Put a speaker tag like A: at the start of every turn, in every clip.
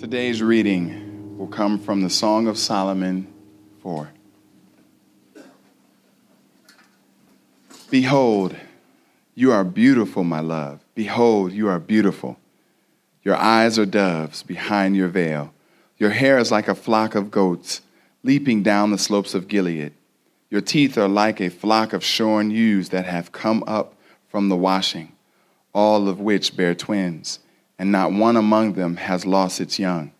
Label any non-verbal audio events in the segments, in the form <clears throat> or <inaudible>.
A: Today's reading will come from the Song of Solomon 4. Behold, you are beautiful, my love. Behold, you are beautiful. Your eyes are doves behind your veil. Your hair is like a flock of goats leaping down the slopes of Gilead. Your teeth are like a flock of shorn ewes that have come up from the washing, all of which bear twins, and not one among them has lost its young.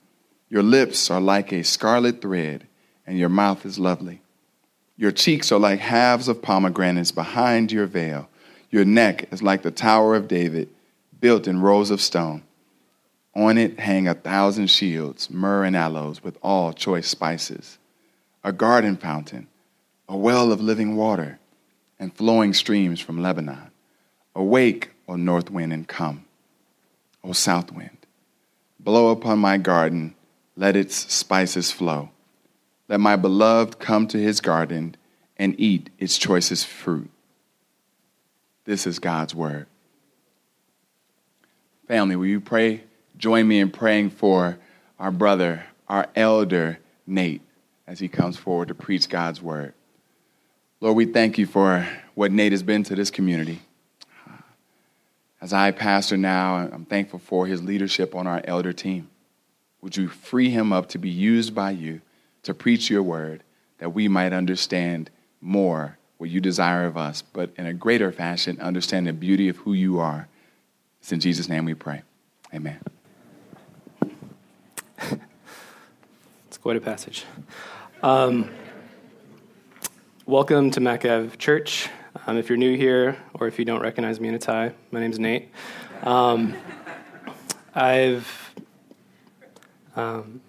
A: Your lips are like a scarlet thread, and your mouth is lovely. Your cheeks are like halves of pomegranates behind your veil. Your neck is like the Tower of David, built in rows of stone. On it hang a thousand shields, myrrh and aloes, with all choice spices. A garden fountain a well of living water and flowing streams from Lebanon. Awake, O north wind, and come, O south wind. Blow upon my garden, let its spices flow. Let my beloved come to his garden and eat its choicest fruit. This is God's word. Family, will you pray? Join me in praying for our brother, our elder, Nate, as he comes forward to preach God's word. Lord, we thank you for what Nate has been to this community. As I pastor now, I'm thankful for his leadership on our elder team. Would you free him up to be used by you to preach your word that we might understand more what you desire of us, but in a greater fashion, understand the beauty of who you are. It's in Jesus' name we pray. Amen. <laughs>
B: it's quite a passage. Um, Welcome to Macav Church. Um, if you're new here or if you don't recognize me in a tie, my name's Nate. Um, I've um,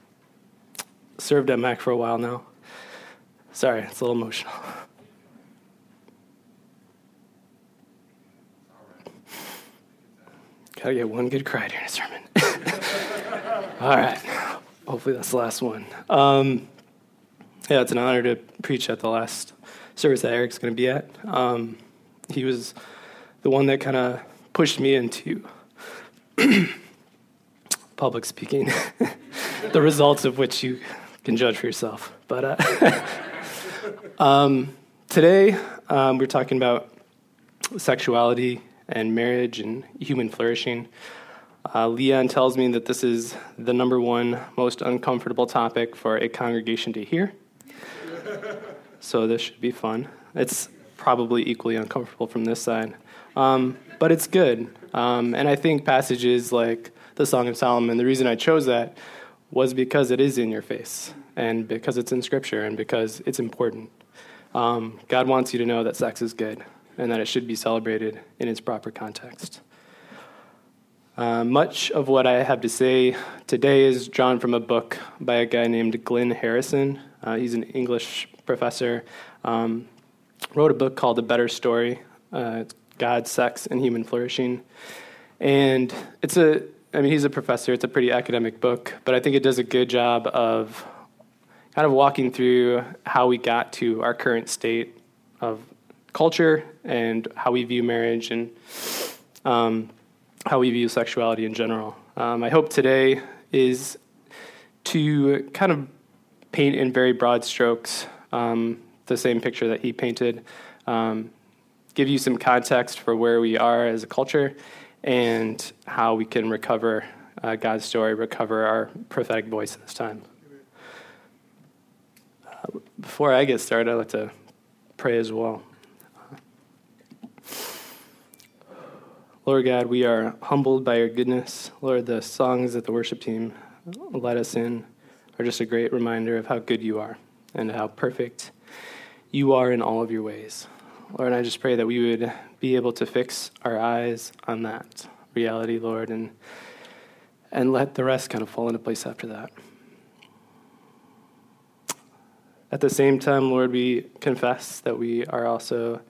B: served at Mac for a while now. Sorry, it's a little emotional. Gotta get one good cry during a sermon. <laughs> All right. Hopefully that's the last one. Um, yeah, it's an honor to preach at the last service that Eric's going to be at. Um, he was the one that kind of pushed me into <clears throat> public speaking, <laughs> the results of which you can judge for yourself. But uh, <laughs> um, today um, we're talking about sexuality and marriage and human flourishing. Uh, Leon tells me that this is the number one most uncomfortable topic for a congregation to hear so this should be fun. It's probably equally uncomfortable from this side, um, but it's good. Um, and I think passages like the Song of Solomon, the reason I chose that was because it is in your face, and because it's in Scripture, and because it's important. Um, God wants you to know that sex is good and that it should be celebrated in its proper context. Uh, much of what I have to say today is drawn from a book by a guy named Glynn Harrison. Uh, he's an English professor, um, wrote a book called The Better Story uh, God, Sex, and Human Flourishing. And it's a, I mean, he's a professor, it's a pretty academic book, but I think it does a good job of kind of walking through how we got to our current state of culture and how we view marriage and um, how we view sexuality in general. Um, my hope today is to kind of paint in very broad strokes um, the same picture that he painted, um, give you some context for where we are as a culture and how we can recover uh, God's story, recover our prophetic voice in this time. Uh, before I get started, I'd like to pray as well. Lord God, we are humbled by your goodness. Lord, the songs that the worship team led us in are just a great reminder of how good you are and how perfect you are in all of your ways. Lord, I just pray that we would be able to fix our eyes on that reality, Lord, and and let the rest kind of fall into place after that. At the same time, Lord, we confess that we are also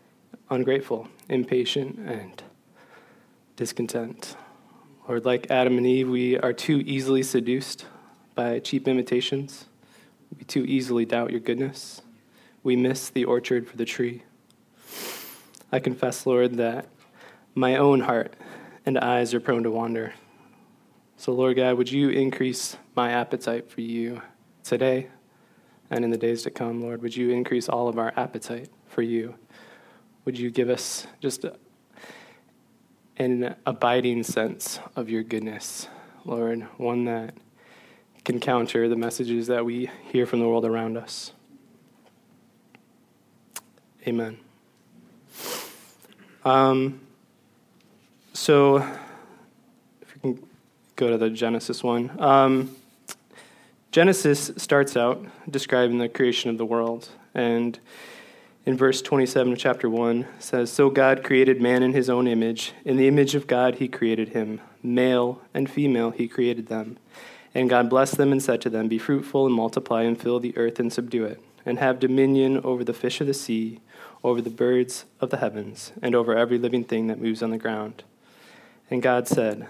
B: ungrateful, impatient, and discontent. Lord, like Adam and Eve, we are too easily seduced by cheap imitations. We too easily doubt your goodness. We miss the orchard for the tree. I confess, Lord, that my own heart and eyes are prone to wander. So, Lord God, would you increase my appetite for you today and in the days to come, Lord. Would you increase all of our appetite for you? Would you give us just a, an abiding sense of your goodness, Lord, one that can counter the messages that we hear from the world around us? Amen. Um, so, if we can go to the Genesis one. Um, Genesis starts out describing the creation of the world. And in verse 27 of chapter 1 says, So God created man in his own image. In the image of God, he created him. Male and female, he created them. And God blessed them and said to them, Be fruitful and multiply and fill the earth and subdue it, and have dominion over the fish of the sea, over the birds of the heavens, and over every living thing that moves on the ground. And God said,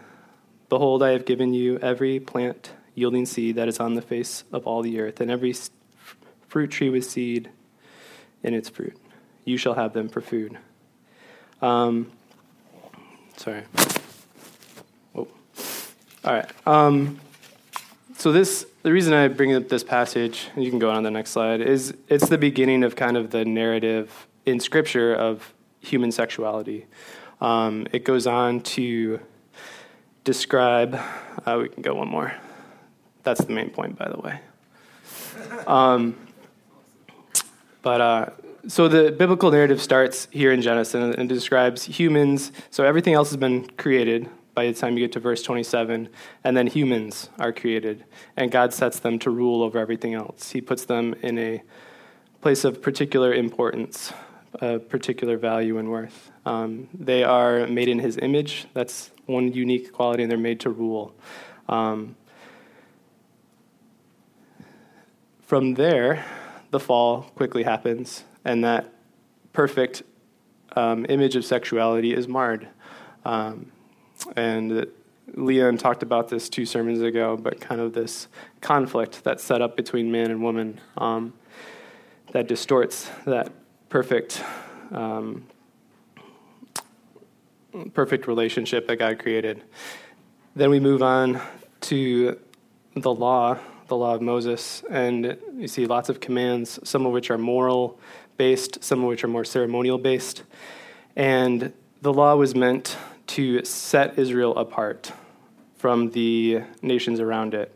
B: Behold, I have given you every plant yielding seed that is on the face of all the earth, and every fruit tree with seed in its fruit. You shall have them for food. Um, sorry. Oh. All right. Um, so this, the reason I bring up this passage, and you can go on the next slide, is it's the beginning of kind of the narrative in Scripture of human sexuality. Um, it goes on to describe. Uh, we can go one more. That's the main point, by the way. Um, but uh, so the biblical narrative starts here in Genesis and, and, describes humans. So everything else has been created by the time you get to verse 27, and then humans are created, and God sets them to rule over everything else. He puts them in a place of particular importance, a particular value and worth. Um, they are made in His image. That's one unique quality, and they're made to rule. Um, From there, the fall quickly happens, and that perfect um, image of sexuality is marred. Um, and Leon talked about this two sermons ago, but kind of this conflict that's set up between man and woman um, that distorts that perfect, um, perfect relationship that God created. Then we move on to the law the law of Moses, and you see lots of commands, some of which are moral based, some of which are more ceremonial based. And the law was meant to set Israel apart from the nations around it.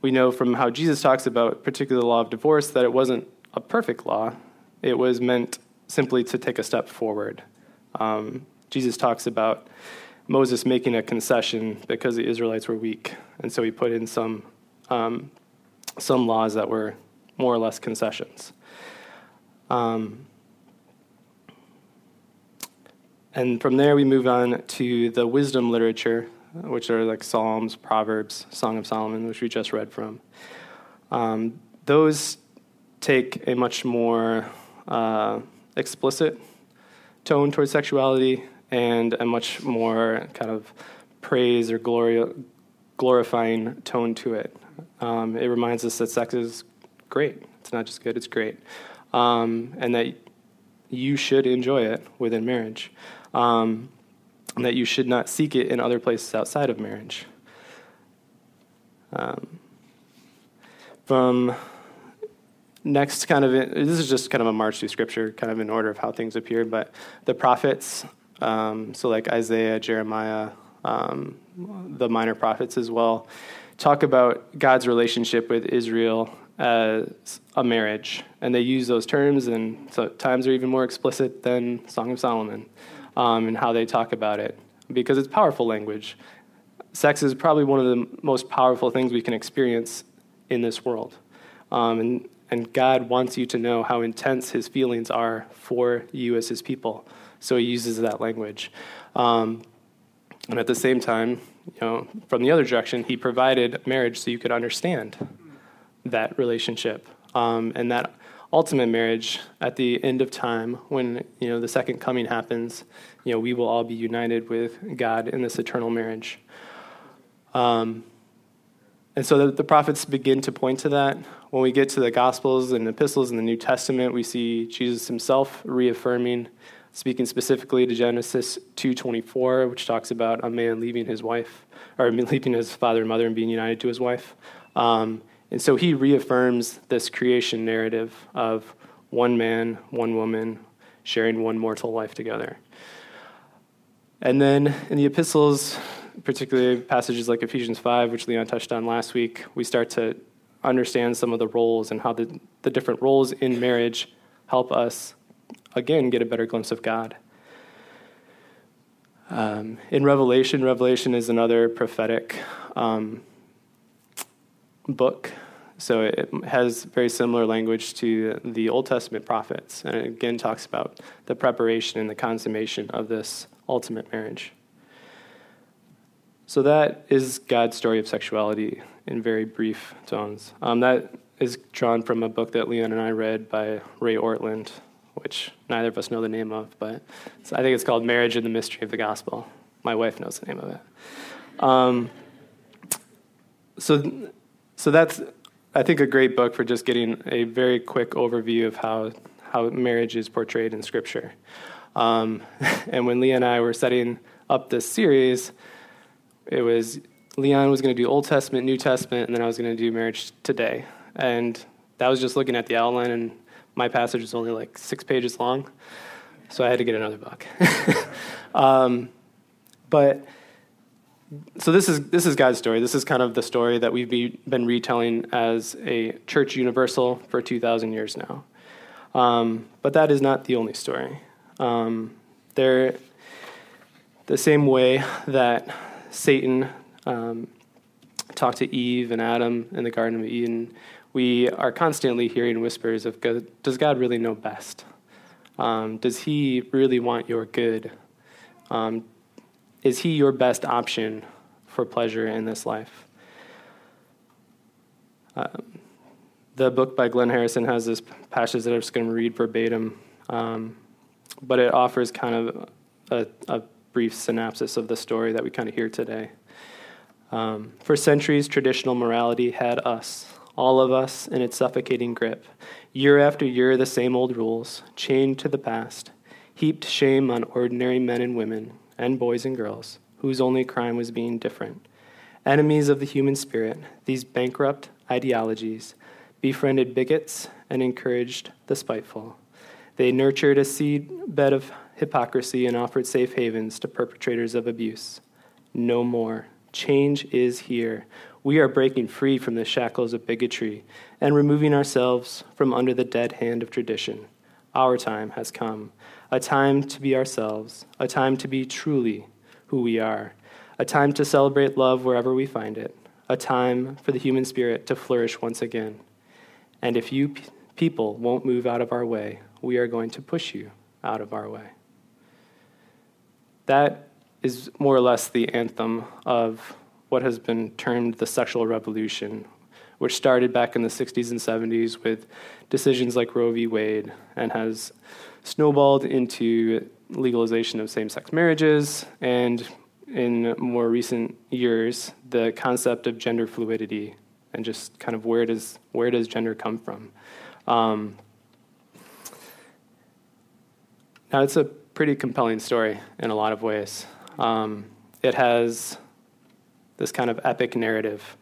B: We know from how Jesus talks about, particularly the law of divorce, that it wasn't a perfect law. It was meant simply to take a step forward. Um, Jesus talks about Moses making a concession because the Israelites were weak, and so he put in some um, some laws that were more or less concessions. Um, and from there, we move on to the wisdom literature, which are like Psalms, Proverbs, Song of Solomon, which we just read from. Um, those take a much more uh, explicit tone towards sexuality and a much more kind of praise or glory, glorifying tone to it. Um, it reminds us that sex is great. It's not just good, it's great. Um, and that you should enjoy it within marriage. Um, and that you should not seek it in other places outside of marriage. Um, from next, kind of, this is just kind of a march through scripture, kind of in order of how things appear, but the prophets, um, so like Isaiah, Jeremiah, um, the minor prophets as well, talk about God's relationship with Israel as a marriage, and they use those terms, and so times are even more explicit than Song of Solomon, um, and how they talk about it because it's powerful language. Sex is probably one of the most powerful things we can experience in this world, um, and and God wants you to know how intense His feelings are for you as His people. So He uses that language. Um, and at the same time, you know, from the other direction, he provided marriage so you could understand that relationship. Um, and that ultimate marriage at the end of time, when you know the second coming happens, you know, we will all be united with God in this eternal marriage. Um, and so the, the, prophets begin to point to that. When we get to the Gospels and epistles in the New Testament, we see Jesus himself reaffirming speaking specifically to Genesis 2:24, which talks about a man leaving his wife, or <laughs> leaving his father and mother and being united to his wife. Um, and so he reaffirms this creation narrative of one man, one woman, sharing one mortal life together. And then in the epistles, particularly passages like Ephesians 5, which Leon touched on last week, we start to understand some of the roles and how the, the different roles in marriage help us, again, get a better glimpse of God. Um, in Revelation, Revelation is another prophetic um, book. So it has very similar language to the Old Testament prophets, and it again talks about the preparation and the consummation of this ultimate marriage. So that is God's story of sexuality in very brief tones. Um, that is drawn from a book that Leon and I read by Ray Ortlund, which neither of us know the name of, but I think it's called Marriage and the Mystery of the Gospel. My wife knows the name of it. Um, so, so that's, I think, a great book for just getting a very quick overview of how, how marriage is portrayed in Scripture. Um, <laughs> and when Leah and I were setting up this series, it was Leon was going to do Old Testament, New Testament, and then I was going to do marriage today. And that was just looking at the outline, and my passage was only like six pages long, so I had to get another book. <laughs> um, but so this is this is God's story. This is kind of the story that we've be, been retelling as a church universal for two thousand years now. Um, but that is not the only story. Um, there, the same way that Satan um, talked to Eve and Adam in the Garden of Eden, we are constantly hearing whispers of God, does God really know best? Um, does He really want your good? Is He your best option for pleasure in this life? Um, the book by Glynn Harrison has this passage that I'm just going to read verbatim, um, but it offers kind of a, a brief synopsis of the story that we kind of hear today. Um, for centuries, traditional morality had us, all of us, in its suffocating grip. Year after year, the same old rules, chained to the past, heaped shame on ordinary men and women, and boys and girls, whose only crime was being different. Enemies of the human spirit, these bankrupt ideologies befriended bigots and encouraged the spiteful. They nurtured a seed bed of hypocrisy and offered safe havens to perpetrators of abuse. No more. Change is here. We are breaking free from the shackles of bigotry and removing ourselves from under the dead hand of tradition. Our time has come. A time to be ourselves, a time to be truly who we are, a time to celebrate love wherever we find it, a time for the human spirit to flourish once again. And if you people won't move out of our way, we are going to push you out of our way. That is more or less the anthem of what has been termed the sexual revolution, which started back in the 60s and 70s with decisions like Roe v. Wade and has snowballed into legalization of same sex marriages and in more recent years the concept of gender fluidity and just kind of where does where does gender come from um, now it's a pretty compelling story in a lot of ways. Um, it has this kind of epic narrative,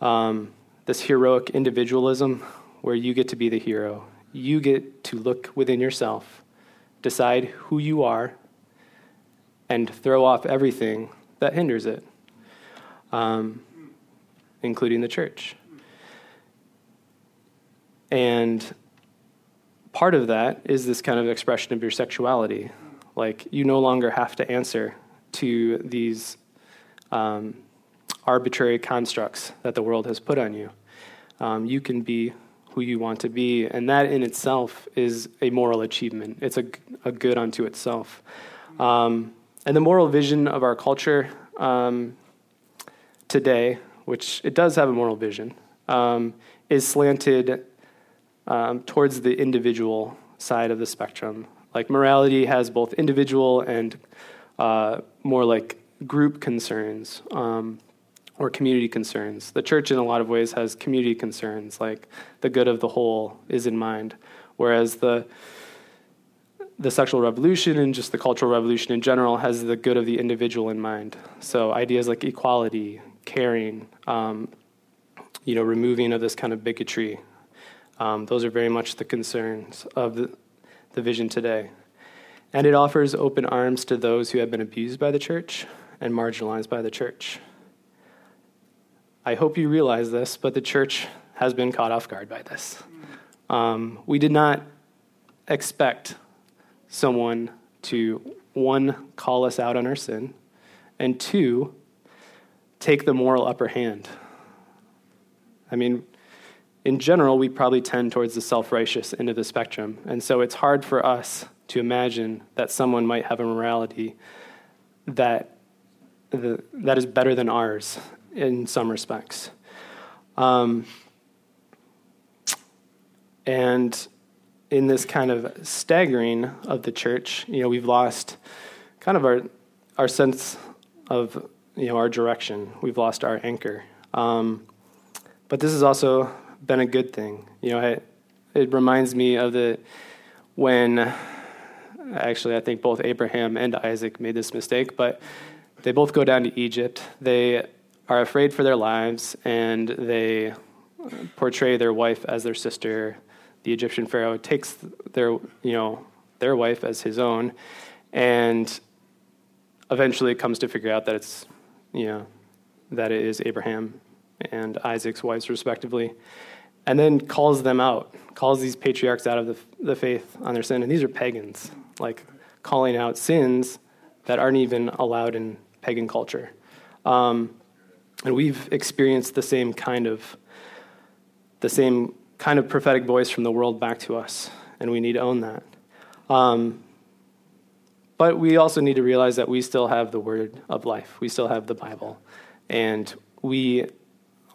B: um, this heroic individualism where you get to be the hero. You get to look within yourself, decide who you are, and throw off everything that hinders it, um, including the church. And part of that is this kind of expression of your sexuality. Like, you no longer have to answer to these um, arbitrary constructs that the world has put on you. Um, you can be who you want to be, and that in itself is a moral achievement. It's a, a good unto itself. Um, and the moral vision of our culture um, today, which it does have a moral vision, um, is slanted um, towards the individual side of the spectrum. Like morality has both individual and uh, more like group concerns um, or community concerns. The church, in a lot of ways, has community concerns, like the good of the whole is in mind, whereas the the sexual revolution and just the cultural revolution in general has the good of the individual in mind. So ideas like equality, caring, um, you know, removing of this kind of bigotry, um, those are very much the concerns of the, the vision today. And it offers open arms to those who have been abused by the church and marginalized by the church. I hope you realize this, but the church has been caught off guard by this. Um, we did not expect someone to, one, call us out on our sin, and two, take the moral upper hand. I mean, in general, we probably tend towards the self righteous end of the spectrum. And so it's hard for us to imagine that someone might have a morality that, that is better than ours in some respects. Um, and in this kind of staggering of the church, you know, we've lost kind of our, our sense of, you know, our direction. We've lost our anchor. Um, but this has also been a good thing. You know, it, it reminds me of the, when, actually, I think both Abraham and Isaac made this mistake, but they both go down to Egypt. They are afraid for their lives, and they portray their wife as their sister the Egyptian pharaoh takes their, you know, their wife as his own, and eventually comes to figure out that it's, you know, that it is Abraham and Isaac's wives, respectively, and then calls them out, calls these patriarchs out of the, the faith on their sin. And these are pagans, like calling out sins that aren't even allowed in pagan culture. Um, and we've experienced the same kind of, the same kind of prophetic voice from the world back to us, and we need to own that. Um, but we also need to realize that we still have the word of life. We still have the Bible. And we,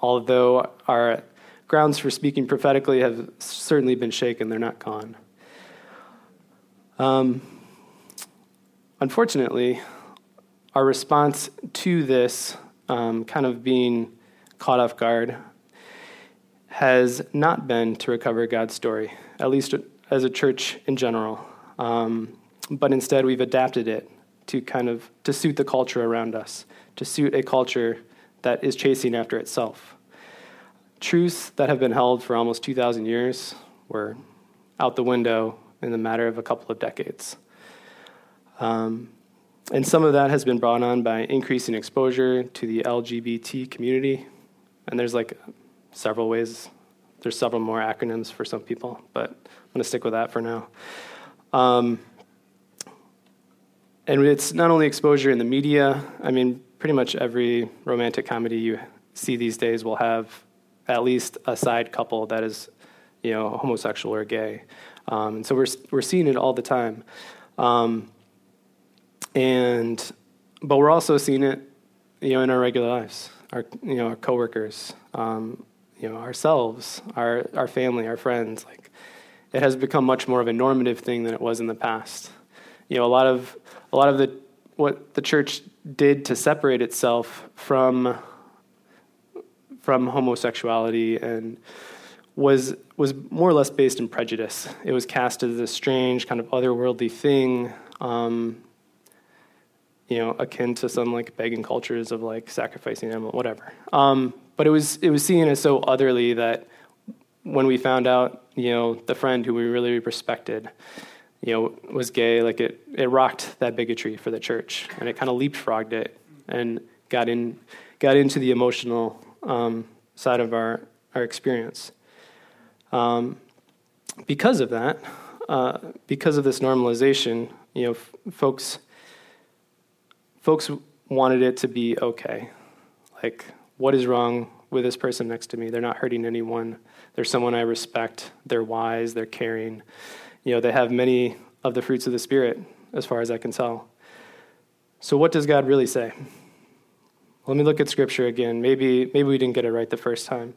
B: although our grounds for speaking prophetically have certainly been shaken, they're not gone. Um, unfortunately, our response to this um, kind of being caught off guard has not been to recover God's story, at least as a church in general. Um, but instead, we've adapted it to kind of to suit the culture around us, to suit a culture that is chasing after itself. Truths that have been held for almost 2,000 years were out the window in the matter of a couple of decades. Um, and some of that has been brought on by increasing exposure to the LGBT community. And there's like several ways. There's several more acronyms for some people, but I'm to stick with that for now. Um, and it's not only exposure in the media, I mean, pretty much every romantic comedy you see these days will have at least a side couple that is, you know, homosexual or gay. Um, and so we're, we're seeing it all the time. Um, and, but we're also seeing it, you know, in our regular lives, our, you know, our coworkers, um, you know ourselves, our our family, our friends. Like it has become much more of a normative thing than it was in the past. You know, a lot of a lot of the what the church did to separate itself from from homosexuality and was was more or less based in prejudice. It was cast as a strange kind of otherworldly thing, um, you know, akin to some like pagan cultures of like sacrificing animal, whatever. Um, but it was it was seen as so otherly that when we found out, you know, the friend who we really respected, you know, was gay, like it it rocked that bigotry for the church, and it kind of leapfrogged it and got in got into the emotional um, side of our our experience. Um, because of that, uh, because of this normalization, you know, f- folks folks wanted it to be okay, like what is wrong with this person next to me? They're not hurting anyone. They're someone I respect. They're wise. They're caring. You know, they have many of the fruits of the Spirit, as far as I can tell. So, what does God really say? Let me look at Scripture again. Maybe, maybe we didn't get it right the first time.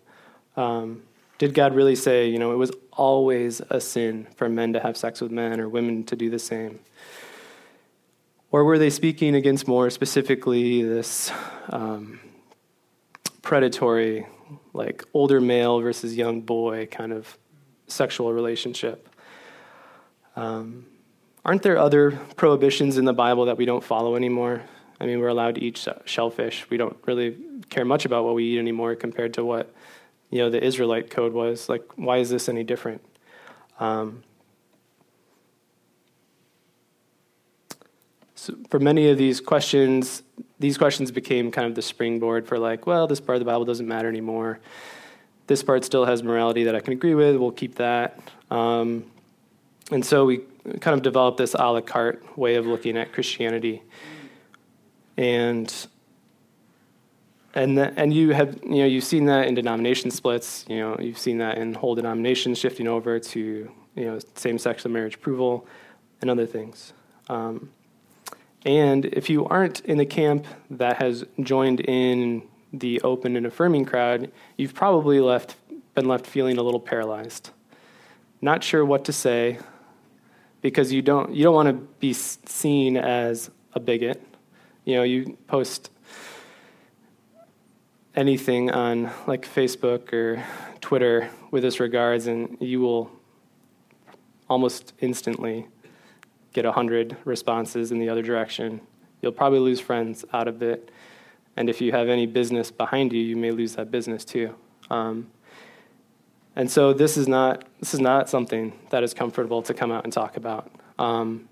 B: Um, did God really say, you know, it was always a sin for men to have sex with men or women to do the same? Or were they speaking against more specifically this um, predatory, like older male versus young boy kind of sexual relationship. Um, aren't there other prohibitions in the Bible that we don't follow anymore? I mean, we're allowed to eat shellfish. We don't really care much about what we eat anymore compared to what you know the Israelite code was. Like, why is this any different? Um, so for many of these questions, these questions became kind of the springboard for like, well, this part of the Bible doesn't matter anymore. This part still has morality that I can agree with. We'll keep that. Um, and so we kind of developed this a la carte way of looking at Christianity. And and the, and you have you know you've seen that in denomination splits. You know you've seen that in whole denominations shifting over to you know same-sex marriage approval and other things. Um, and if you aren't in the camp that has joined in the open and affirming crowd, you've probably left been left feeling a little paralyzed, not sure what to say, because you don't you don't want to be seen as a bigot. You know, you post anything on like Facebook or Twitter with this regards, and you will almost instantly get 100 responses in the other direction. You'll probably lose friends out of it. And if you have any business behind you, you may lose that business too. Um, and so this is not this is not something that is comfortable to come out and talk about. Um,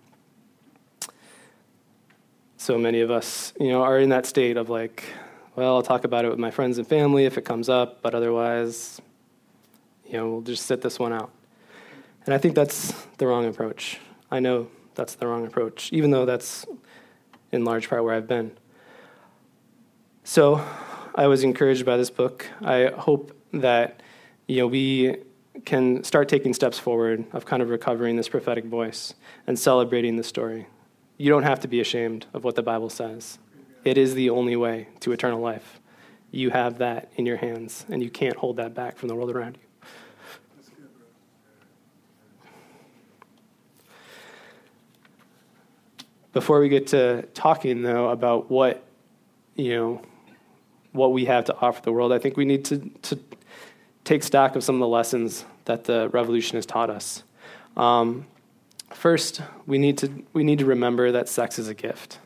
B: so many of us, you know, are in that state of like, well, I'll talk about it with my friends and family if it comes up, but otherwise, you know, we'll just sit this one out. And I think that's the wrong approach. I know that's the wrong approach, even though that's in large part where I've been. So I was encouraged by this book. I hope that you know we can start taking steps forward of kind of recovering this prophetic voice and celebrating the story. You don't have to be ashamed of what the Bible says. It is the only way to eternal life. You have that in your hands, and you can't hold that back from the world around you. Before we get to talking, though, about what you know what we have to offer the world, I think we need to, to take stock of some of the lessons that the revolution has taught us. Um, first, we need to we need to remember that sex is a gift.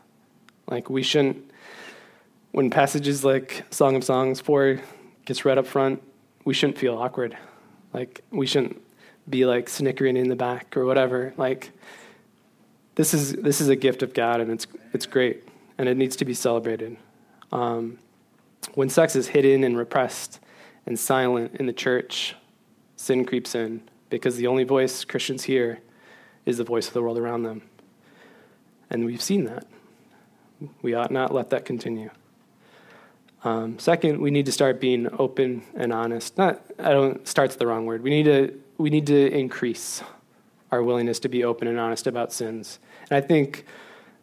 B: Like we shouldn't. When passages like Song of Songs four gets read up front, we shouldn't feel awkward. Like we shouldn't be like snickering in the back or whatever. Like this is this is a gift of God and it's it's great and it needs to be celebrated. Um, when sex is hidden and repressed and silent in the church, sin creeps in because the only voice Christians hear is the voice of the world around them. And we've seen that. We ought not let that continue. Um, second, we need to start being open and honest. Not, I don't. Start's the wrong word. We need to. We need to increase our willingness to be open and honest about sins. And I think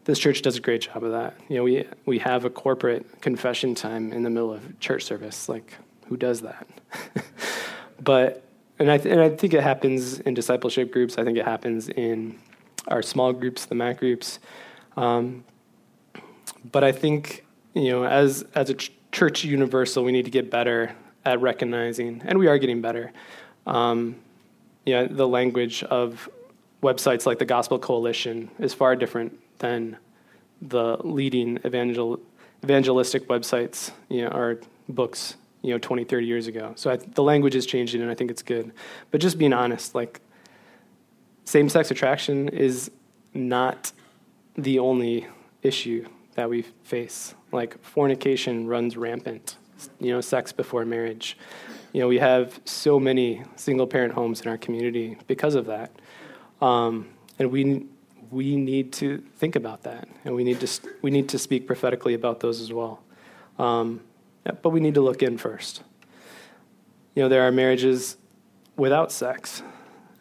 B: this church does a great job of that. You know, we we have a corporate confession time in the middle of church service. Like, who does that? <laughs> but and I th- and I think it happens in discipleship groups. I think it happens in our small groups, the MAC groups. Um, but I think you know, as as a ch- church universal, we need to get better at recognizing, and we are getting better. Um, you know, the language of websites like the Gospel Coalition is far different than the leading evangel- evangelistic websites, you know, or books, you know, 20, 30 years ago. So I, the language is changing, and I think it's good. But just being honest, like, same-sex attraction is not the only issue that we face. Like, fornication runs rampant, you know, sex before marriage. You know, we have so many single-parent homes in our community because of that. Um, and we we need to think about that, and we need to we need to speak prophetically about those as well. Um, but we need to look in first. You know, there are marriages without sex,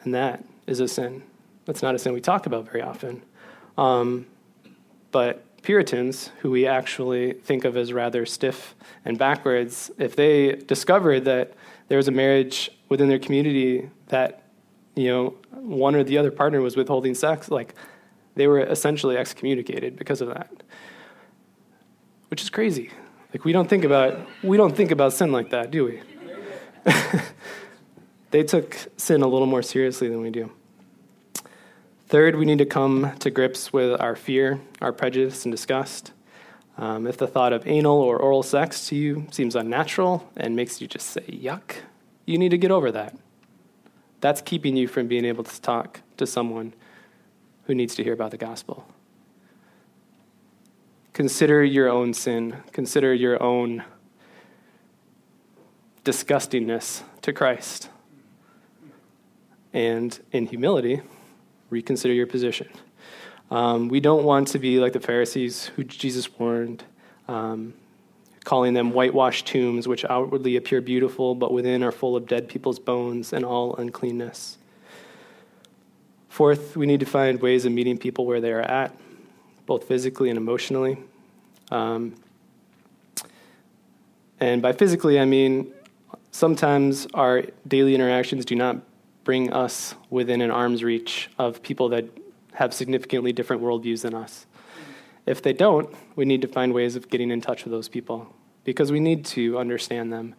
B: and that is a sin. That's not a sin we talk about very often. Um, but Puritans, who we actually think of as rather stiff and backwards, if they discovered that there was a marriage within their community that, you know, one or the other partner was withholding sex, like they were essentially excommunicated because of that. Which is crazy. Like we don't think about we don't think about sin like that, do we? <laughs> they took sin a little more seriously than we do. Third, we need to come to grips with our fear, our prejudice, and disgust. Um, if the thought of anal or oral sex to you seems unnatural and makes you just say yuck, you need to get over that. That's keeping you from being able to talk to someone who needs to hear about the gospel. Consider your own sin, consider your own disgustingness to Christ. And in humility, reconsider your position. Um, we don't want to be like the Pharisees who Jesus warned, um, calling them whitewashed tombs, which outwardly appear beautiful, but within are full of dead people's bones and all uncleanness. Fourth, we need to find ways of meeting people where they are at, both physically and emotionally. Um, and by physically, I mean sometimes our daily interactions do not bring us within an arm's reach of people that have significantly different worldviews than us. If they don't, we need to find ways of getting in touch with those people because we need to understand them.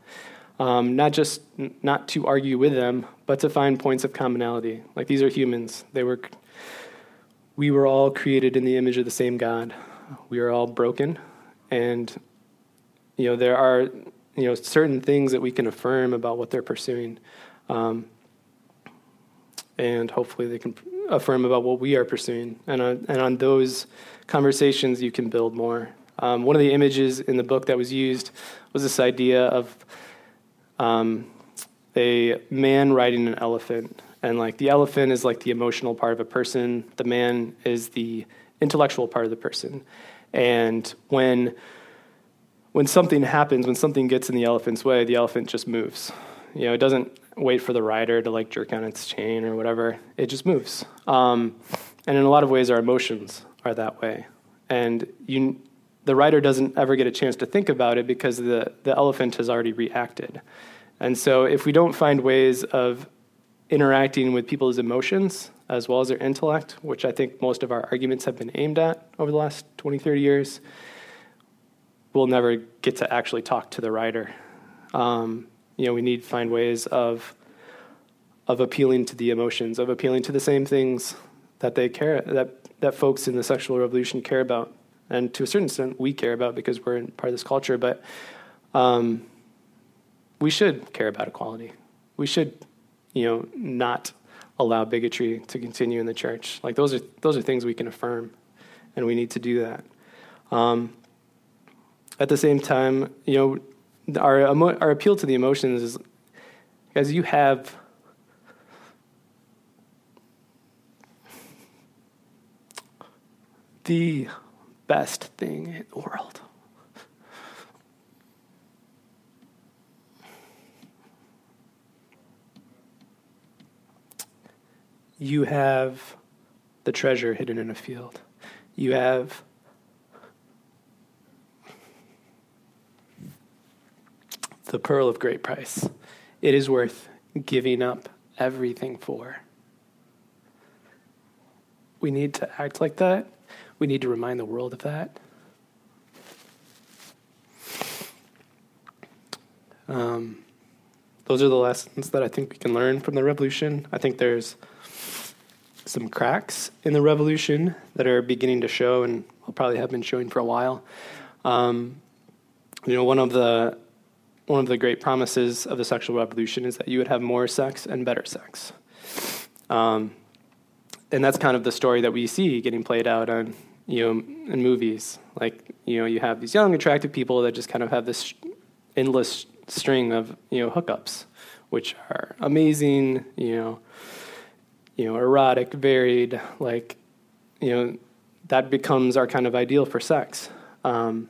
B: Um, not just not to argue with them, but to find points of commonality. Like these are humans. They were, we were all created in the image of the same God. We are all broken, and you know there are you know certain things that we can affirm about what they're pursuing. Um, and hopefully they can affirm about what we are pursuing. And on, and on those conversations, you can build more. Um, one of the images in the book that was used was this idea of um, a man riding an elephant. And like the elephant is like the emotional part of a person, the man is the intellectual part of the person. And when when something happens, when something gets in the elephant's way, the elephant just moves. You know, it doesn't wait for the rider to like jerk on its chain or whatever. It just moves. Um, and in a lot of ways, our emotions are that way. And you, the rider doesn't ever get a chance to think about it because the, the elephant has already reacted. And so, if we don't find ways of interacting with people's emotions as well as their intellect, which I think most of our arguments have been aimed at over the last 20, 30 years, we'll never get to actually talk to the rider. Um, you know, we need to find ways of of appealing to the emotions, of appealing to the same things that they care that that folks in the sexual revolution care about, and to a certain extent we care about because we're part of this culture. But um, we should care about equality. We should, you know, not allow bigotry to continue in the church. Like those are those are things we can affirm, and we need to do that. Um, at the same time, you know, our, our appeal to the emotions is as you have the best thing in the world. You have the treasure hidden in a field. You have the pearl of great price. It is worth giving up everything for. We need to act like that. We need to remind the world of that. Um, those are the lessons that I think we can learn from the revolution. I think there's some cracks in the revolution that are beginning to show and will probably have been showing for a while. Um, you know, one of the one of the great promises of the sexual revolution is that you would have more sex and better sex. Um, and that's kind of the story that we see getting played out on, you know, in movies. Like, you know, you have these young, attractive people that just kind of have this endless string of, you know, hookups, which are amazing, you know, you know, erotic, varied, like, you know, that becomes our kind of ideal for sex. Um,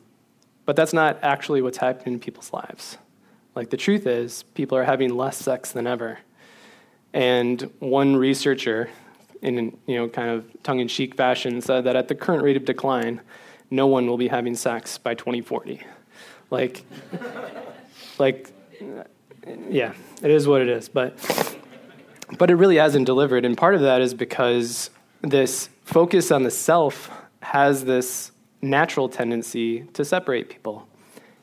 B: but that's not actually what's happening in people's lives. Like the truth is, people are having less sex than ever. And one researcher, in you know kind of tongue-in-cheek fashion, said that at the current rate of decline, no one will be having sex by 2040. Like, <laughs> like, yeah, it is what it is. But, but it really hasn't delivered, and part of that is because this focus on the self has this natural tendency to separate people.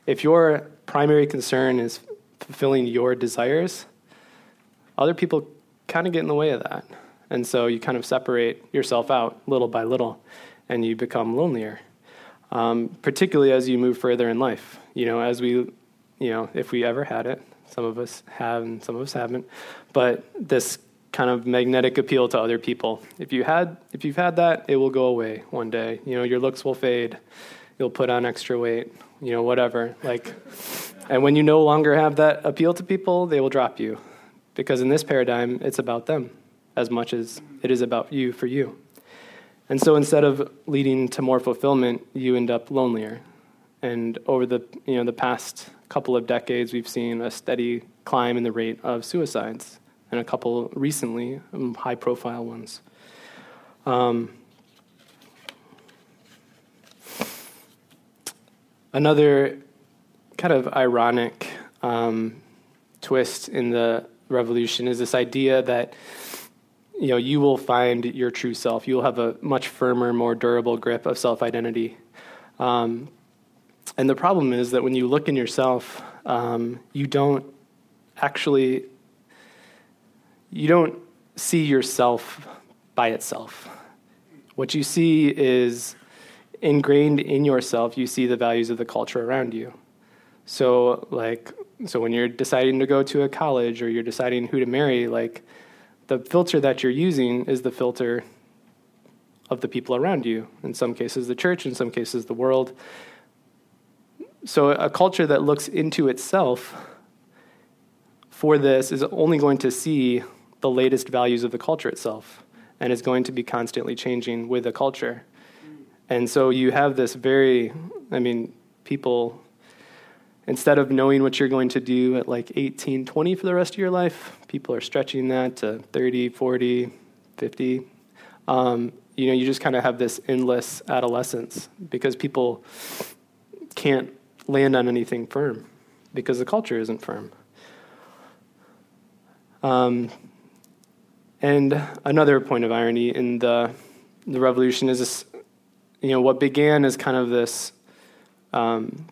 B: If your primary concern is fulfilling your desires, other people kind of get in the way of that. And so you kind of separate yourself out little by little, and you become lonelier. Um, particularly as you move further in life. You know, as we, you know, if we ever had it, some of us have and some of us haven't, but this kind of magnetic appeal to other people. If you had, if you've had that, it will go away one day. You know, your looks will fade. You'll put on extra weight. You know, whatever. Like, and when you no longer have that appeal to people, they will drop you, because in this paradigm, it's about them as much as it is about you for you. And so instead of leading to more fulfillment, you end up lonelier. And over the, you know, the past couple of decades, we've seen a steady climb in the rate of suicides, and a couple recently, um, high profile ones. Um, another kind of ironic um, twist in the revolution is this idea that you know, you will find your true self. You will have a much firmer, more durable grip of self identity. Um, and the problem is that when you look in yourself, um, you don't actually you don't see yourself by itself. What you see is ingrained in yourself. You see the values of the culture around you. So, like, so when you're deciding to go to a college or you're deciding who to marry, like the filter that you're using is the filter of the people around you. In some cases, the church, in some cases, the world. So, a culture that looks into itself for this is only going to see the latest values of the culture itself and is going to be constantly changing with the culture. And so, you have this very, I mean, people instead of knowing what you're going to do at like 18, 20 for the rest of your life, people are stretching that to 30, 40, 50. Um, you know, you just kind of have this endless adolescence because people can't land on anything firm because the culture isn't firm. Um, and another point of irony in the the revolution is this, you know, what began as kind of this um,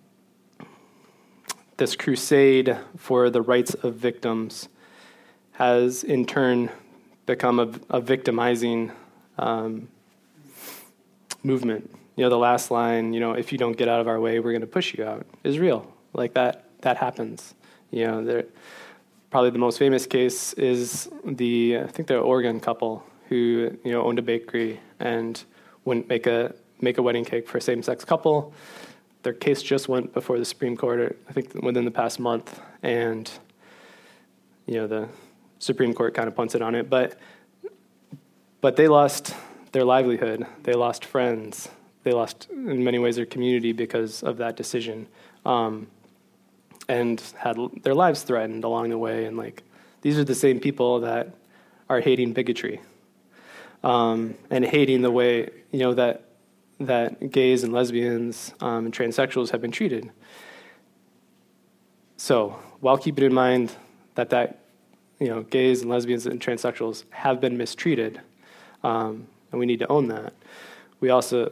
B: this crusade for the rights of victims has in turn become a, a victimizing um, movement. You know, the last line, you know, if you don't get out of our way, we're going to push you out, is real. Like that, that happens. You know, there, probably the most famous case is the, I think the Oregon couple who, you know, owned a bakery and wouldn't make a, make a wedding cake for a same-sex couple their case just went before the Supreme Court, I think within the past month, and you know the Supreme Court kind of punted on it, but but they lost their livelihood, they lost friends, they lost in many ways their community because of that decision, um, and had their lives threatened along the way. And like these are the same people that are hating bigotry um, and hating the way you know that that gays and lesbians um, and transsexuals have been treated. So, while keeping in mind that that you know gays and lesbians and transsexuals have been mistreated, um, and we need to own that, we also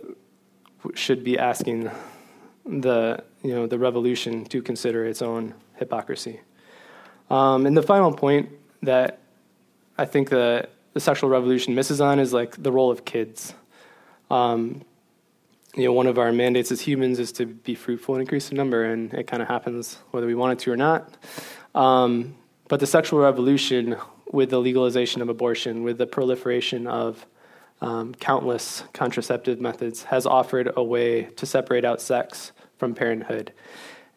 B: should be asking the you know the revolution to consider its own hypocrisy. Um, and the final point that I think the the sexual revolution misses on is like the role of kids. Um, you know, one of our mandates as humans is to be fruitful and increase in number, and it kind of happens whether we want it to or not. Um, but the sexual revolution, with the legalization of abortion, with the proliferation of um, countless contraceptive methods, has offered a way to separate out sex from parenthood.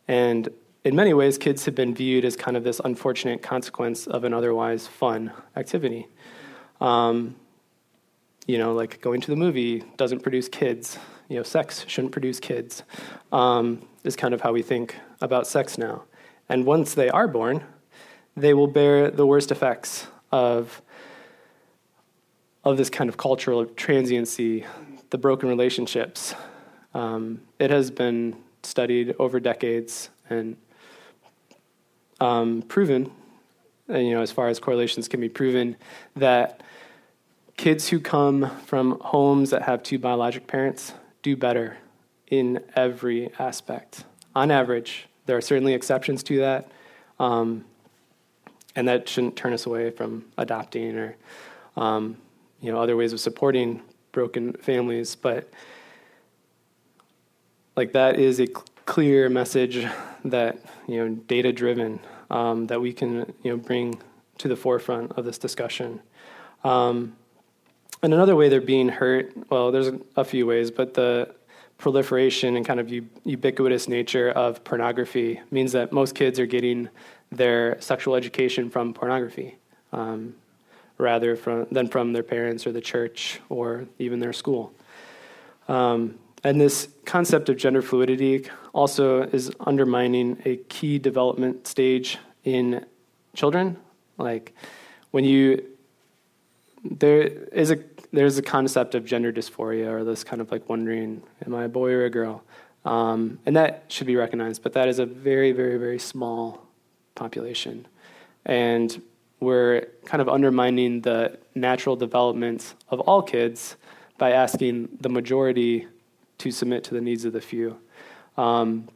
B: And in many ways, kids have been viewed as kind of this unfortunate consequence of an otherwise fun activity. Um, you know, like going to the movie doesn't produce kids you know, sex shouldn't produce kids, um, is kind of how we think about sex now. And once they are born, they will bear the worst effects of, of this kind of cultural transiency, the broken relationships. Um, it has been studied over decades and um, proven, and, you know, as far as correlations can be proven, that kids who come from homes that have two biologic parents do better in every aspect. On average, there are certainly exceptions to that, um, and that shouldn't turn us away from adopting or um, you know, other ways of supporting broken families. But like that is a clear message that you know data driven um, that we can you know bring to the forefront of this discussion. Um, and another way they're being hurt, well, there's a few ways, but the proliferation and kind of ubiquitous nature of pornography means that most kids are getting their sexual education from pornography um, rather from, than from their parents or the church or even their school. Um, and this concept of gender fluidity also is undermining a key development stage in children. Like when you, there is a there's a concept of gender dysphoria or this kind of like wondering, am I a boy or a girl? Um, and that should be recognized, but that is a very, very, very small population. And we're kind of undermining the natural development of all kids by asking the majority to submit to the needs of the few. Um,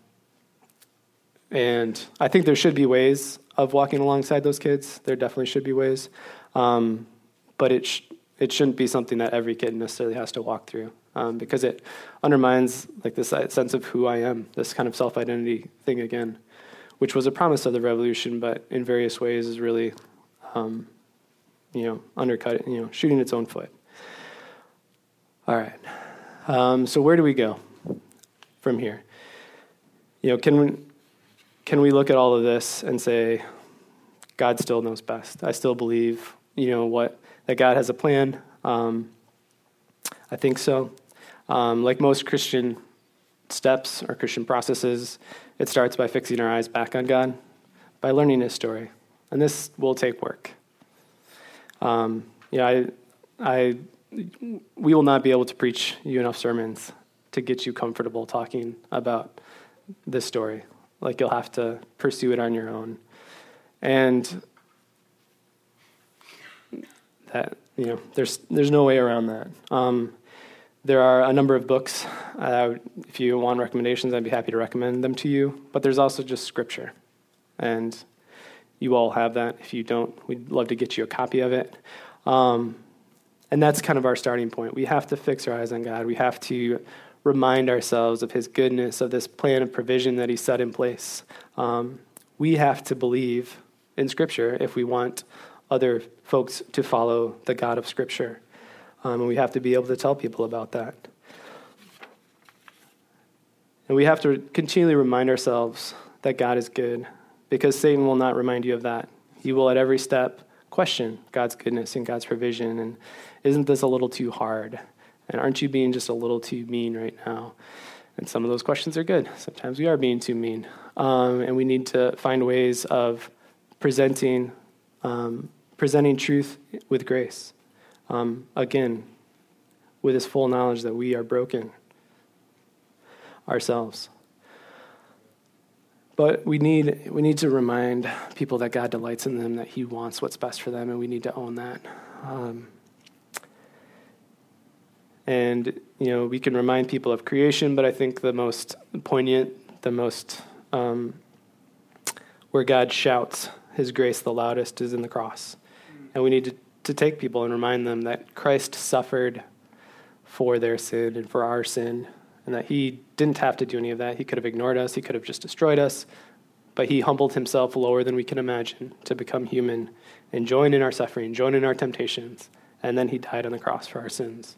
B: and I think there should be ways of walking alongside those kids. There definitely should be ways. Um, but it, sh- it shouldn't be something that every kid necessarily has to walk through um, because it undermines like this sense of who I am, this kind of self-identity thing again, which was a promise of the revolution, but in various ways is really, um, you know, undercut, you know, shooting its own foot. All right. Um, so where do we go from here? You know, can we, can we look at all of this and say, God still knows best? I still believe, you know, what that God has a plan. Um, I think so. Um, like most Christian steps or Christian processes, it starts by fixing our eyes back on God, by learning His story, and this will take work. Um, yeah, I, I we will not be able to preach you enough sermons to get you comfortable talking about this story. Like you'll have to pursue it on your own. And that, you know, there's, there's no way around that. Um, there are a number of books. Uh, if you want recommendations, I'd be happy to recommend them to you. But there's also just scripture. And you all have that. If you don't, we'd love to get you a copy of it. Um, and that's kind of our starting point. We have to fix our eyes on God. We have to remind ourselves of His goodness, of this plan of provision that He set in place. Um, we have to believe in Scripture if we want other folks to follow the God of Scripture. Um, and we have to be able to tell people about that. And we have to continually remind ourselves that God is good because Satan will not remind you of that. He will, at every step, question God's goodness and God's provision. And isn't this a little too hard? And aren't you being just a little too mean right now? And some of those questions are good. Sometimes we are being too mean. Um, and we need to find ways of presenting, um, presenting truth with grace. Um, again, with this full knowledge that we are broken ourselves. But we need, we need to remind people that God delights in them, that He wants what's best for them, and we need to own that. Um, and, you know, we can remind people of creation, but I think the most poignant, the most, um, where God shouts His grace the loudest is in the cross. And we need to, to take people and remind them that Christ suffered for their sin and for our sin and that he didn't have to do any of that. He could have ignored us, he could have just destroyed us, but he humbled himself lower than we can imagine to become human and join in our suffering, join in our temptations, and then he died on the cross for our sins.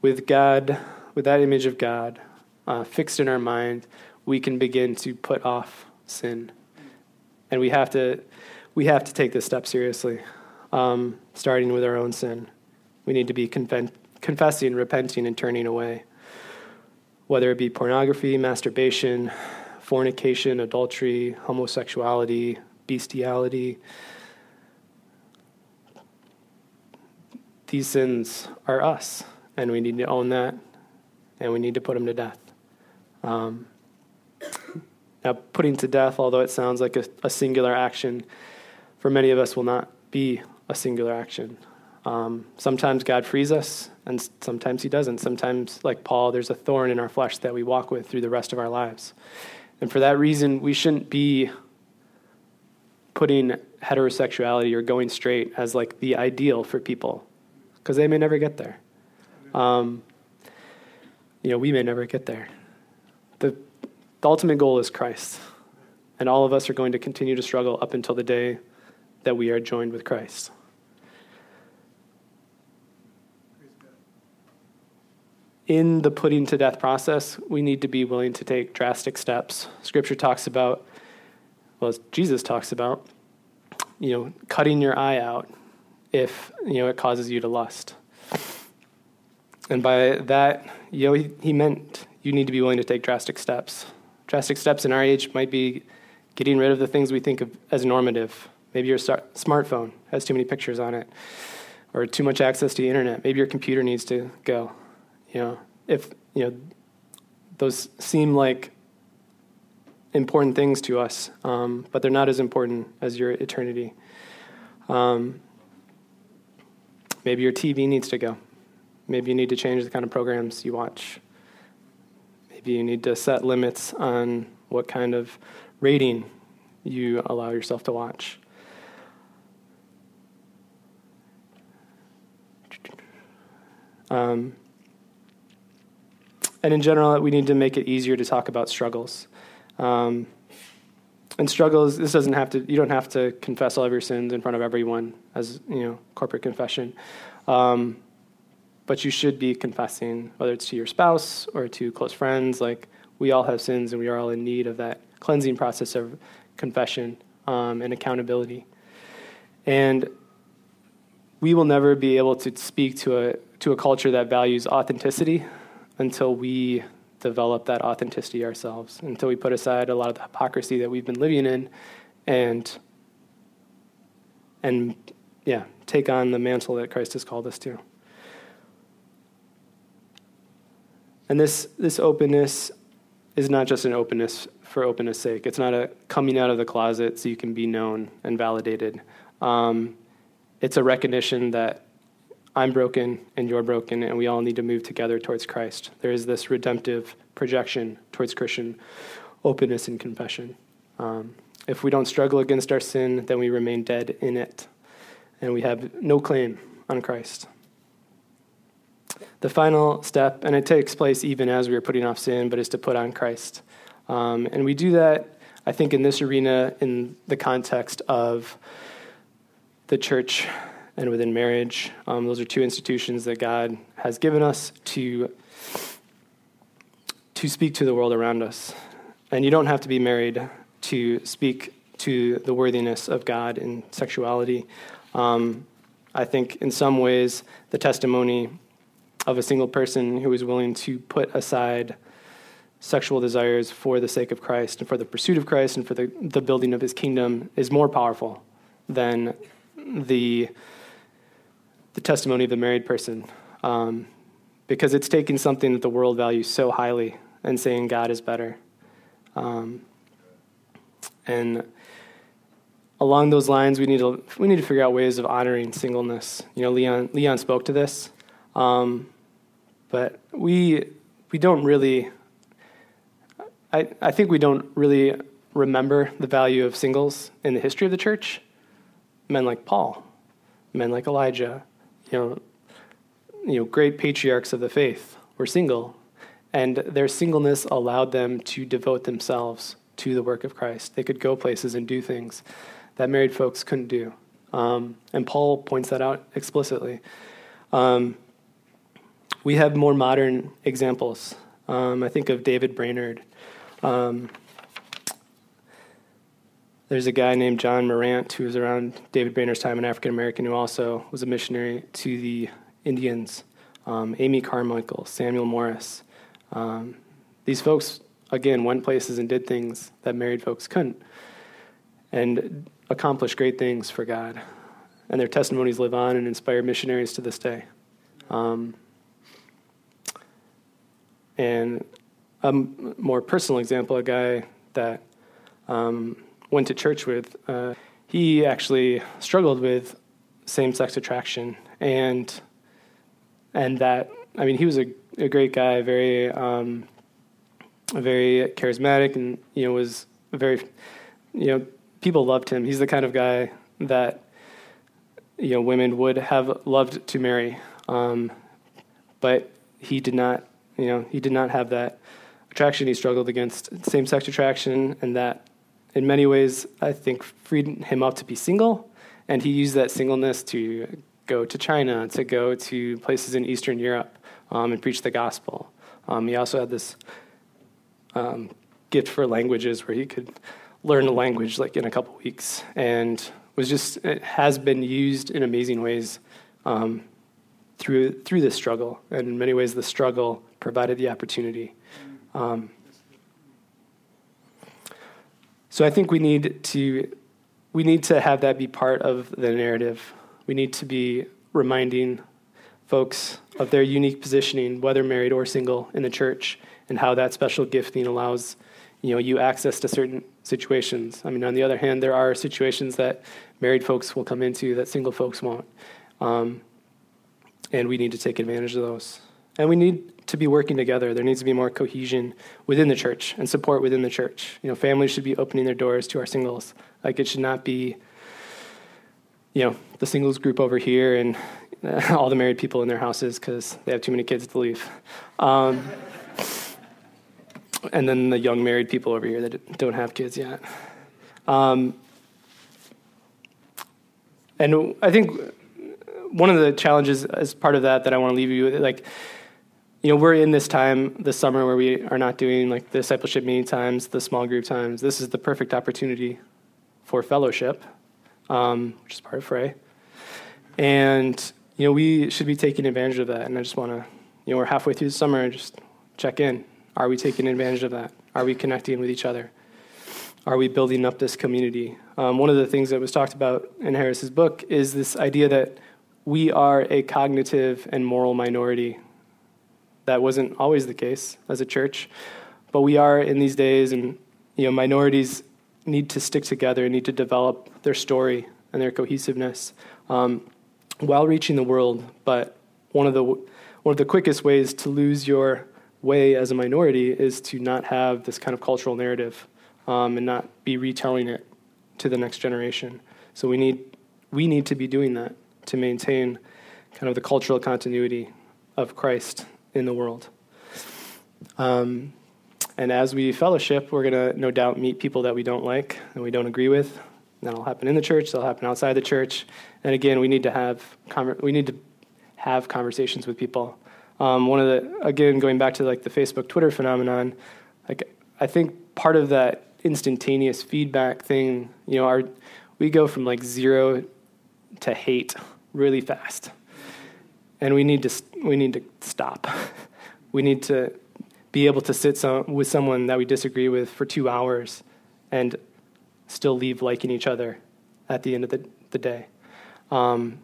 B: With God, with that image of God uh, fixed in our mind, we can begin to put off sin. And we have to, we have to take this step seriously, um, starting with our own sin. We need to be confessing, repenting, and turning away. Whether it be pornography, masturbation, fornication, adultery, homosexuality, bestiality. These sins are us, and we need to own that, and we need to put them to death. Um, now, putting to death, although it sounds like a, a, singular action, for many of us will not be a singular action. Um, sometimes God frees us, and sometimes He doesn't. Sometimes, like Paul, there's a thorn in our flesh that we walk with through the rest of our lives. And for that reason, we shouldn't be putting heterosexuality or going straight as like the ideal for people because they may never get there. Um, you know, we may never get there. The, ultimate goal is Christ. And all of us are going to continue to struggle up until the day that we are joined with Christ. In the putting to death process, we need to be willing to take drastic steps. Scripture talks about, well, Jesus talks about, you know, cutting your eye out if, you know, it causes you to lust. And by that, you know, he, he meant you need to be willing to take drastic steps. Drastic steps in our age might be getting rid of the things we think of as normative. Maybe your smartphone has too many pictures on it, or too much access to the internet. Maybe your computer needs to go. You know, if you know, those seem like important things to us, um, but they're not as important as your eternity. Um, maybe your TV needs to go. Maybe you need to change the kind of programs you watch. You need to set limits on what kind of rating you allow yourself to watch. Um, and in general, we need to make it easier to talk about struggles. Um, and struggles, this doesn't have to, you don't have to confess all of your sins in front of everyone as, you know, corporate confession. Um, but you should be confessing, whether it's to your spouse or to close friends. Like, we all have sins and we are all in need of that cleansing process of confession um, and accountability. And we will never be able to speak to a, to a culture that values authenticity until we develop that authenticity ourselves, until we put aside a lot of the hypocrisy that we've been living in and, and yeah, take on the mantle that Christ has called us to. And this, this openness is not just an openness for openness sake. It's not a coming out of the closet so you can be known and validated. Um, it's a recognition that I'm broken and you're broken, and we all need to move together towards Christ. There is this redemptive projection towards Christian openness and confession. Um, if we don't struggle against our sin, then we remain dead in it, and we have no claim on Christ. The final step, and it takes place even as we are putting off sin, but is to put on Christ. Um, and we do that, I think, in this arena in the context of the church and within marriage. Um, those are two institutions that God has given us to, to speak to the world around us. And you don't have to be married to speak to the worthiness of God in sexuality. Um, I think in some ways, the testimony of a single person who is willing to put aside sexual desires for the sake of Christ and for the pursuit of Christ and for the, the building of his kingdom is more powerful than the, the testimony of the married person. Um, because it's taking something that the world values so highly and saying God is better. Um, and along those lines, we need to we need to figure out ways of honoring singleness. You know, Leon Leon spoke to this. Um, but we, we don't really, I, I think we don't really remember the value of singles in the history of the church. Men like Paul, men like Elijah, you know, you know, great patriarchs of the faith were single, and their singleness allowed them to devote themselves to the work of Christ. They could go places and do things that married folks couldn't do. Um, and Paul points that out explicitly. Um, we have more modern examples. Um, I think of David Brainerd. Um, there's a guy named John Marrant who was around David Brainerd's time, an African American who also was a missionary to the Indians. Um, Amy Carmichael, Samuel Morris. Um, these folks, again, went places and did things that married folks couldn't and accomplished great things for God. And their testimonies live on and inspire missionaries to this day. Um, and a more personal example, a guy that um, went to church with, uh, he actually struggled with same-sex attraction, and and that I mean he was a, a great guy, very um, very charismatic, and you know was very you know people loved him. He's the kind of guy that you know women would have loved to marry, um, but he did not. You know, he did not have that attraction. He struggled against same-sex attraction, and that, in many ways, I think freed him up to be single. And he used that singleness to go to China, to go to places in Eastern Europe, um, and preach the gospel. Um, he also had this um, gift for languages where he could learn a language like in a couple weeks, and was just it has been used in amazing ways um, through through this struggle. And in many ways, the struggle provided the opportunity. Um, so I think we need to we need to have that be part of the narrative. We need to be reminding folks of their unique positioning, whether married or single, in the church, and how that special gifting allows you know you access to certain situations. I mean, on the other hand, there are situations that married folks will come into that single folks won't, um, and we need to take advantage of those. And we need to be working together. There needs to be more cohesion within the church and support within the church. You know, families should be opening their doors to our singles. Like it should not be, you know, the singles group over here and <laughs> all the married people in their houses because they have too many kids to leave. Um, and then the young married people over here that don't have kids yet. Um, and I think one of the challenges as part of that that I want to leave you with, like, you know, we're in this time this summer where we are not doing like the discipleship meeting times, the small group times. This is the perfect opportunity for fellowship, um, which is part of Frey. And, you know, we should be taking advantage of that. And I just want to, you know, we're halfway through the summer, and just check in. Are we taking advantage of that? Are we connecting with each other? Are we building up this community? Um, one of the things that was talked about in Harrison's book is this idea that we are a cognitive and moral minority. That wasn't always the case as a church, but we are in these days, and you know, minorities need to stick together, and need to develop their story and their cohesiveness um, while reaching the world. But one of the one of the quickest ways to lose your way as a minority is to not have this kind of cultural narrative um, and not be retelling it to the next generation. So we need we need to be doing that to maintain kind of the cultural continuity of Christ in the world. Um, and as we fellowship, we're going to no doubt meet people that we don't like and we don't agree with. That'll happen in the church. That'll happen outside the church. And again, we need to have we need to have conversations with people um, one of the again going back to like the Facebook Twitter phenomenon, like I think part of that instantaneous feedback thing, you know, our we go from like zero to hate really fast, and we need to we need to stop. <laughs> We need to be able to sit some, with someone that we disagree with for two hours, and still leave liking each other at the end of the, the day. Um,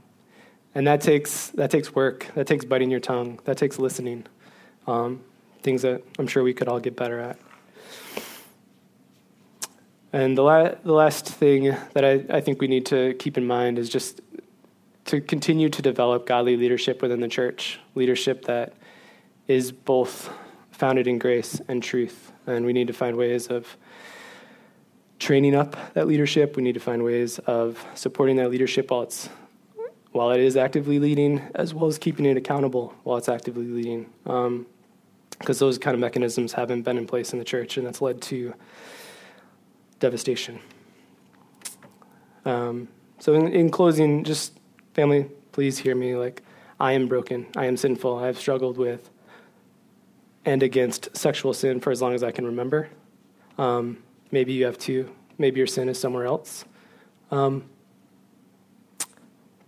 B: and that takes that takes work. That takes biting your tongue. That takes listening. Um, things that I'm sure we could all get better at. And the, la- the last thing that I, I think we need to keep in mind is just to continue to develop godly leadership within the church, leadership that is both founded in grace and truth. And we need to find ways of training up that leadership. We need to find ways of supporting that leadership while it's while it is actively leading, as well as keeping it accountable while it's actively leading. Because um, those kind of mechanisms haven't been in place in the church, and that's led to devastation. Um, so, in, in closing, just family, please hear me. Like, I am broken. I am sinful. I have struggled with and against sexual sin for as long as I can remember. Um, maybe you have too. Maybe your sin is somewhere else. Um,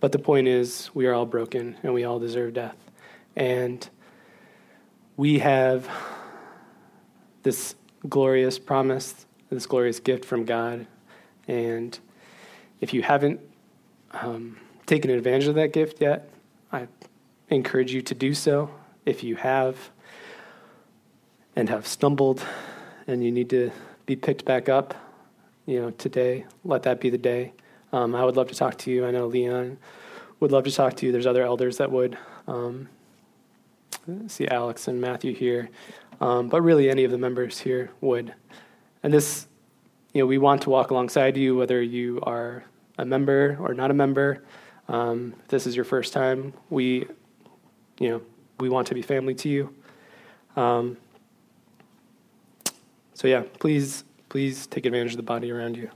B: but the point is, we are all broken and we all deserve death. And we have this glorious promise, this glorious gift from God. And if you haven't um, taken advantage of that gift yet, I encourage you to do so. If you have and have stumbled and you need to be picked back up, you know, today, let that be the day. Um, I would love to talk to you. I know Leon would love to talk to you. There's other elders that would. Um, see Alex and Matthew here, um, but really any of the members here would. And this, you know, we want to walk alongside you, whether you are a member or not a member. Um, if this is your first time, we, you know, we want to be family to you. Um, so yeah, please, please take advantage of the body around you.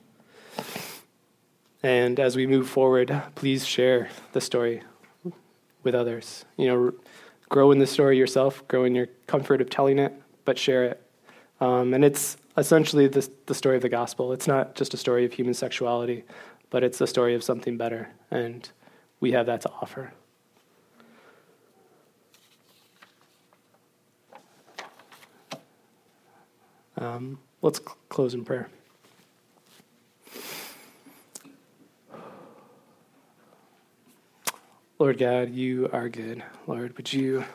B: And as we move forward, please share the story with others. You know, grow in the story yourself, grow in your comfort of telling it, but share it. Um, and it's essentially the, the story of the gospel. It's not just a story of human sexuality, but it's a story of something better. And we have that to offer. Um, let's cl- close in prayer. Lord God, you are good. Lord, would you,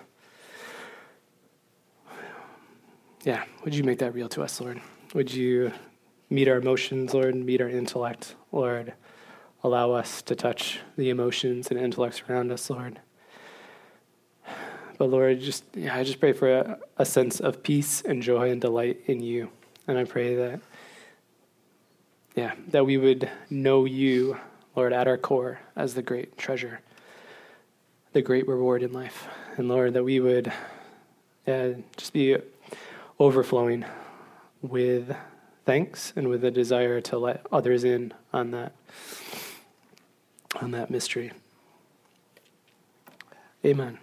B: yeah, would you make that real to us, Lord? Would you meet our emotions, Lord, meet our intellect, Lord? Allow us to touch the emotions and intellects around us, Lord. But Lord, just yeah, I just pray for a, a sense of peace and joy and delight in you. And I pray that yeah, that we would know you, Lord, at our core as the great treasure the great reward in life. And Lord, that we would uh, just be overflowing with thanks and with a desire to let others in on that on that mystery. Amen.